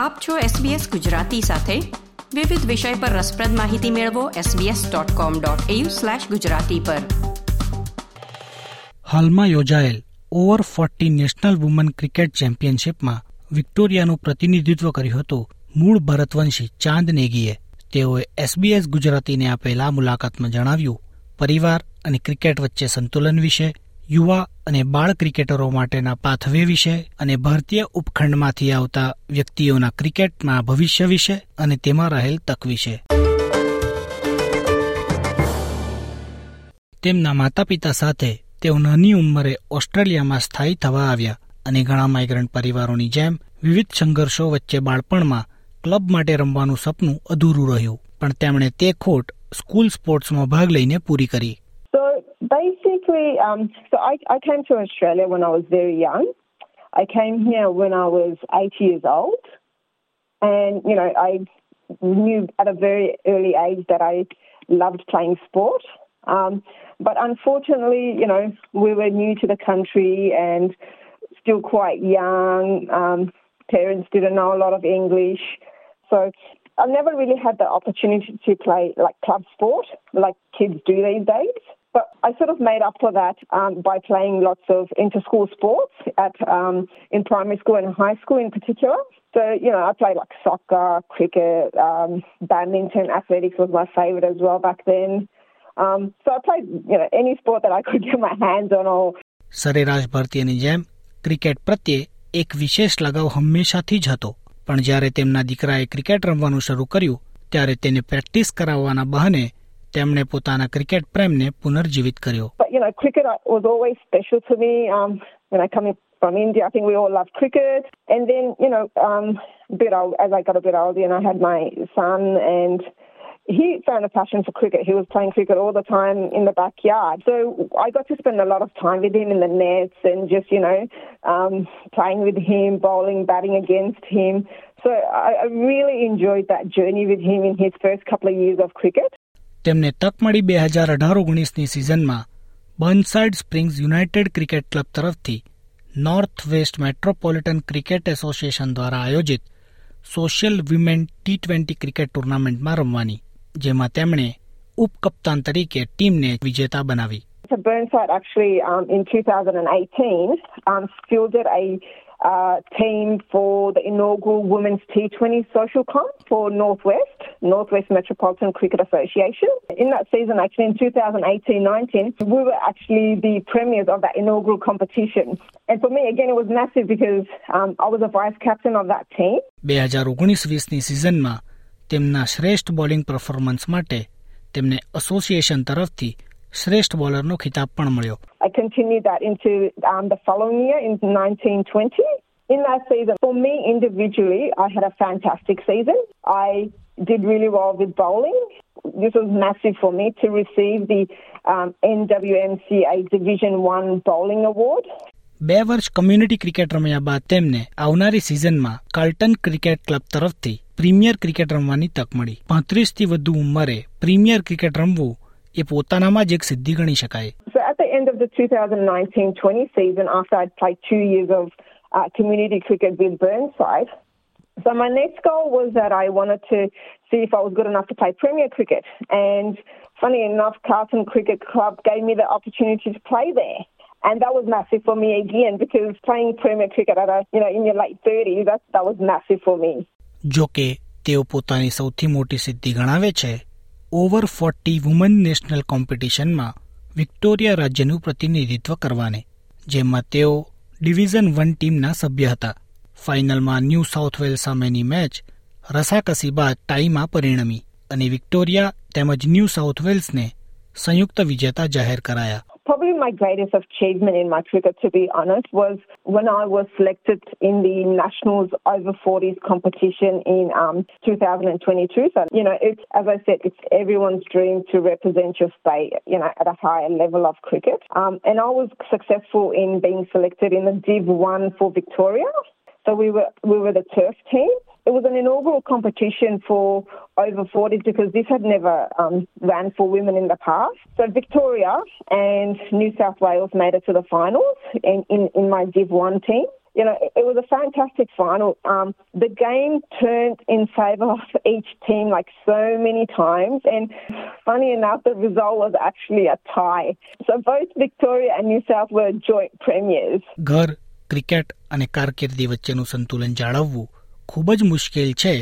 આપ છો SBS ગુજરાતી સાથે. વિવિધ વિષય પર રસપ્રદ માહિતી મેળવો sbs.com.au/gujarati પર. હાલમાં યોજાયેલ over forty national woman cricket ચેમ્પિયનશિપમાં વિક્ટોરિયાનું પ્રતિનિધિત્વ કર્યું હતું મૂળ ભરતવંશી ચાંદ નેગીએ. તેઓએ એસબીએસ ગુજરાતીને આપેલા મુલાકાતમાં જણાવ્યું, પરિવાર અને ક્રિકેટ વચ્ચે સંતુલન વિશે યુવા અને બાળ ક્રિકેટરો માટેના પાથવે વિશે અને ભારતીય ઉપખંડમાંથી આવતા વ્યક્તિઓના ક્રિકેટના ભવિષ્ય વિશે અને તેમાં રહેલ તક વિશે. તેમના માતા પિતા સાથે તેઓ નાની ઉંમરે ઓસ્ટ્રેલિયામાં સ્થાયી થવા આવ્યા અને ઘણા માઇગ્રન્ટ પરિવારોની જેમ વિવિધ સંઘર્ષો વચ્ચે બાળપણમાં ક્લબ માટે રમવાનું સપનું અધૂરું રહ્યું. પણ તેમણે તે ખોટ સ્કૂલ સ્પોર્ટ્સમાં ભાગ લઈને પૂરી કરી. Basically, um, so I, I came to Australia when I was very young. I came here when I was eight years old. And, you know, I knew at a very early age that I loved playing sport. Um, but unfortunately, you know, we were new to the country and still quite young. Um, parents didn't know a lot of English. So I never really had the opportunity to play like club sport like kids do these days. But I sort of made up for that um, by playing lots of inter-school sports at um, in primary school and high school in particular. So you know, I played like soccer, cricket, um, badminton, athletics was my favourite as well back then. Um, so I played you know any sport that I could get my hands on. Or સરેરાશ ભારતીયની જેમ cricket પ્રત્યે એક વિશેષ લગાવ હંમેશાથી જ હતો પણ જ્યારે તેમના દીકરાએ ક્રિકેટ રમવાનું શરૂ કર્યું ત્યારે તેને પ્રેક્ટિસ કરાવવાના બહાને તેમણે પોતાના ક્રિકેટ પ્રેમને પુનર્જીવિત કર્યો but you know, cricket was always special to me. Um, when I come from India, I think we all love cricket. And then you know, um, a bit old, as I got a bit older, and I had my son and. He found a passion for cricket. He was playing cricket all the time in the backyard. So I got to spend a lot of time with him in the nets and just, you know, um, playing with him, bowling, batting against him. So I, I really enjoyed that journey with him in his first couple of years of cricket. તેમને તક મળી બે હજાર અઢાર ઓગણીસની સિઝનમાં Burnside springs united cricket club તરફથી north west metropolitan cricket association દ્વારા આયોજિત social women T twenty cricket ટુર્નામેન્ટમાં રમવાની જેમાં તેમણે ઉપકપ્તાન તરીકે ટીમને વિજેતા બનાવી. So Burnside actually um, in 2018 um, fielded a uh, team for the inaugural Women's T20 Social Comp for Northwest, Northwest Metropolitan Cricket Association. In that season, actually in 2018-19, we were actually the premiers of that inaugural competition. And for me, again, it was massive because um, I was a vice captain of that team. બે હજાર ઓગણીસ વીસની સિઝનમાં તેમના શ્રેષ્ઠ bowling performance માટે તેમને association તરફથી શ્રેષ્ઠ બોલરનો ખિતાબ પણ મળ્યો I continued that into um, the following year in 1920. In that season, for me individually, I had a fantastic season. I did really well with bowling. This was massive for me to receive the um, NWMCA Division One Bowling Award. બે વર્ષ community cricket રમ્યા બાદ તેમને આવનારી સિઝનમાં Carlton cricket club તરફથી premier cricket રમવાની તક મળી પાંત્રીસથી વધુ ઉંમરે પ્રીમિયર ક્રિકેટ રમવું એ પોતાનામાં જ એક સિદ્ધિ ગણી શકાય the end of the 2019-20 season, after I'd played two years of uh, community cricket with Burnside, so my next goal was that I wanted to see if I was good enough to play Premier cricket. And funny enough, Carlton Cricket Club gave me the opportunity to play there. And that was massive for me again because playing Premier cricket at a, you know, in your late 30s, that, that was massive for me. જો કે તેઓ પોતાની સૌથી મોટી સિદ્ધિ ગણાવે છે over forty woman national કોમ્પિટિશનમાં વિક્ટોરિયા રાજ્યનું પ્રતિનિધિત્વ કરવાને, જેમાં તેઓ ડિવિઝન વન ટીમના સભ્ય હતા. ફાઇનલમાં ન્યૂ સાઉથ સામેની મેચ રસાકસી બાદ ટાઈમાં પરિણમી અને વિક્ટોરિયા તેમજ ન્યૂ સાઉથ વેલ્સને સંયુક્ત વિજેતા જાહેર કરાયા. Probably my greatest achievement in my cricket, to be honest, was when I was selected in the Nationals over 40s competition in um, 2022. So, you know, it's, as I said, it's everyone's dream to represent your state, you know, at a higher level of cricket. Um, and I was successful in being selected in the Div 1 for Victoria. So we were, we were the turf team It was an inaugural competition for over 40s because this had never um, ran for women in the past. So Victoria and New South Wales made it to the finals in, in, in my Div 1 team. you know, it, it was a fantastic final. Um, the game turned in favour of each team like so many times, and funny enough, the result was actually a tie. So both Victoria and New South were joint premiers. ઘર cricket અને કારકિર્દી વચ્ચેનું સંતુલન જાળવવું ખૂબ જ મુશ્કેલ છે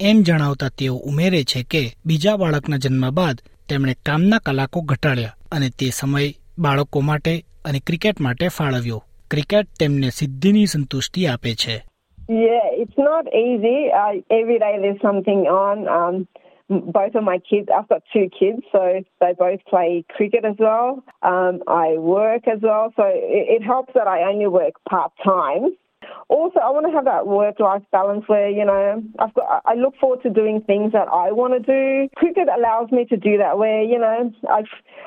એમ જણાવતા તેઓ ઉમેરે છે કે બીજા બાળકના જન્મ બાદ તેમણે કામના કલાકો ઘટાડ્યા અને તે સમય બાળકો માટે અને ક્રિકેટ માટે ફાળવ્યો ક્રિકેટ તેમને સિદ્ધિની સંતુષ્ટિ આપે છે Yeah, it's not easy. Uh, every day there's something on. Um, both of my kids, I've got two kids, so they both play cricket as well. Um, I work as well, so it, it helps that I only work part time. Also, I want to have that work-life balance where you know I've got. I look forward to doing things that I want to do. Cricket allows me to do that. Where you know I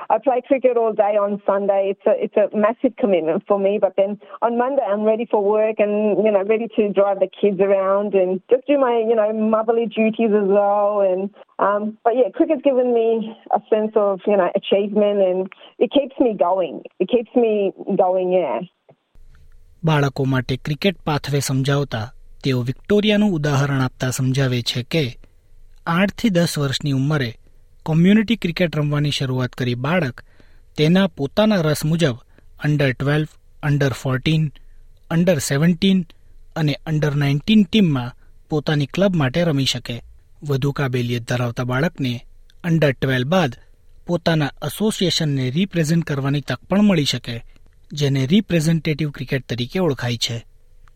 I play cricket all day on Sunday. It's a it's a massive commitment for me. But then on Monday I'm ready for work and you know ready to drive the kids around and just do my you know motherly duties as well. And um, but yeah, cricket's given me a sense of you know achievement and it keeps me going. It keeps me going. Yeah. બાળકો માટે cricket pathway સમજાવતા, તેઓ વિક્ટોરિયાનું ઉદાહરણ આપતા સમજાવે છે કે, આઠથી દસ વર્ષની ઉંમરે કોમ્યુનિટી ક્રિકેટ રમવાની શરૂઆત કરી બાળક તેના પોતાના રસ મુજબ under twelve, under fourteen, under seventeen અને અંડર નાઇન્ટીન ટીમમાં પોતાની ક્લબ માટે રમી શકે. વધુ કાબેલિયત ધરાવતા બાળકને અંડર ટ્વેલ્વ બાદ પોતાના એસોસિએશનને રિપ્રેઝેન્ટ કરવાની તક પણ મળી શકે. જેને રિપ્રેઝેન્ટેટિવ ક્રિકેટ તરીકે ઓળખાય છે.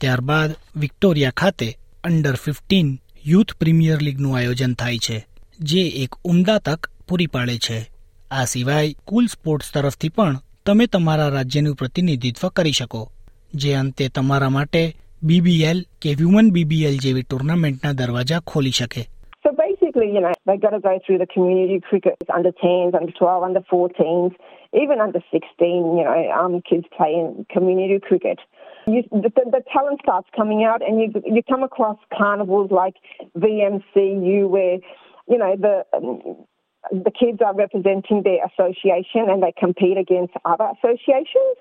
ત્યારબાદ વિક્ટોરિયા ખાતે અંડર ફિફ્ટીન યુથ પ્રીમિયર લીગનું આયોજન થાય છે, જે એક ઉમદા તક પૂરી પાડે છે. આ સિવાય કુલ સ્પોર્ટ્સ તરફથી પણ તમે તમારા રાજ્યનું પ્રતિનિધિત્વ કરી શકો. જે અંતે તમારા માટે બીબીએલ કે વ્યુમન બીબીએલ જેવી ટુર્નામેન્ટના દરવાજા ખોલી શકે. Basically, you know, they've got to go through the community cricket under 10s, under 12, under 14s, even under 16, you know, um, kids play in community cricket. You, the, the talent starts coming out and you, you come across carnivals like VMCU where, you know, the, um, the kids are representing their association and they compete against other associations.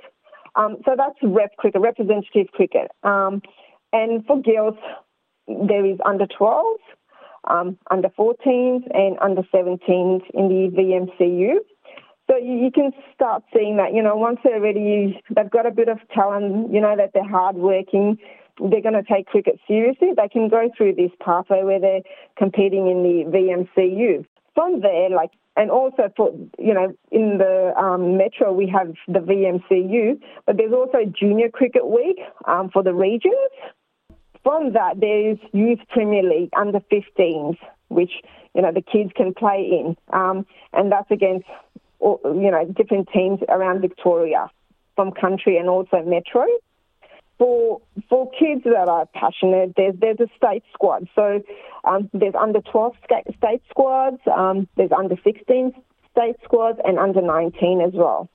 Um, so that's rep cricket, representative cricket. Um, and for girls, there is under 12s um, under 14s and under 17s in the VMCU. So you, you can start seeing that, you know, once they're ready, they've got a bit of talent, you know, that they're hardworking, they're going to take cricket seriously, they can go through this pathway where they're competing in the VMCU. From there, like, and also for, you know, in the um, metro, we have the VMCU, but there's also Junior Cricket Week um, for the regions. From that, there's Youth Premier League under 15s, which you know the kids can play in, um, and that's against you know different teams around Victoria, from country and also metro. For for kids that are passionate, there's there's a state squad. So um, there's under 12 state squads, um, there's under 16 state squads, and under 19 as well.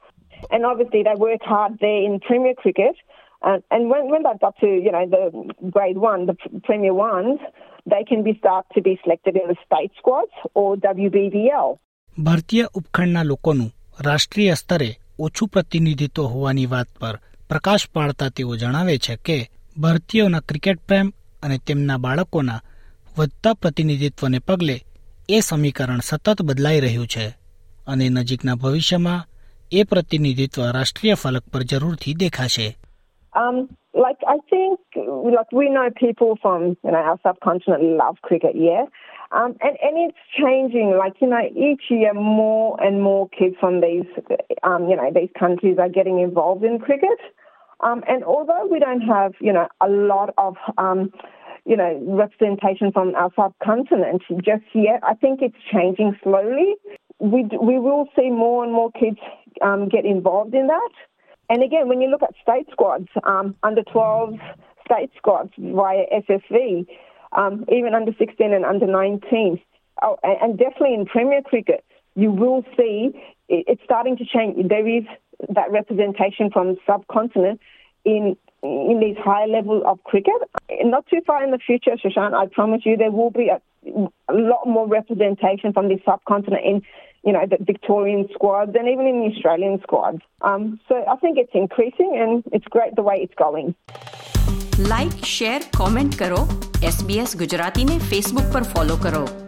And obviously, they work hard there in Premier Cricket. Uh, and when, when they've got to, you know, the grade one, the Premier ones, they can be start to be selected in the state squads or WBBL. ભારતીય ઉપખંડના લોકોનું રાષ્ટ્રીય સ્તરે ઓછું પ્રતિનિધિત્વ હોવાની વાત પર પ્રકાશ પાડતા તેઓ જણાવે છે કે ભારતીયોના ક્રિકેટ પ્રેમ અને તેમના બાળકોના વધતા પ્રતિનિધિત્વને પગલે એ સમીકરણ સતત બદલાઈ રહ્યું છે અને નજીકના ભવિષ્યમાં એ પ્રતિનિધિત્વ રાષ્ટ્રીય ફલક પર જરૂરથી દેખાશે Um, like I think, like we know people from you know our subcontinent love cricket, yeah, um, and and it's changing. Like you know, each year more and more kids from these, um, you know, these countries are getting involved in cricket. Um, and although we don't have, you know, a lot of, um, you know, representation from our subcontinent just yet, I think it's changing slowly. We we will see more and more kids um, get involved in that. And again, when you look at state squads, um, under 12 state squads via SSV, um, even under 16 and under 19, oh, and, definitely in Premier Cricket, you will see it, it's starting to change. There is that representation from subcontinent in in these higher levels of cricket. Not too far in the future, Shashan, I promise you, there will be a, a lot more representation from the subcontinent in you know, the Victorian squads and even in the Australian squads. Um, so I think it's increasing and it's great the way it's going. Like share comment કરો SBS ગુજરાતીને Facebook પર follow કરો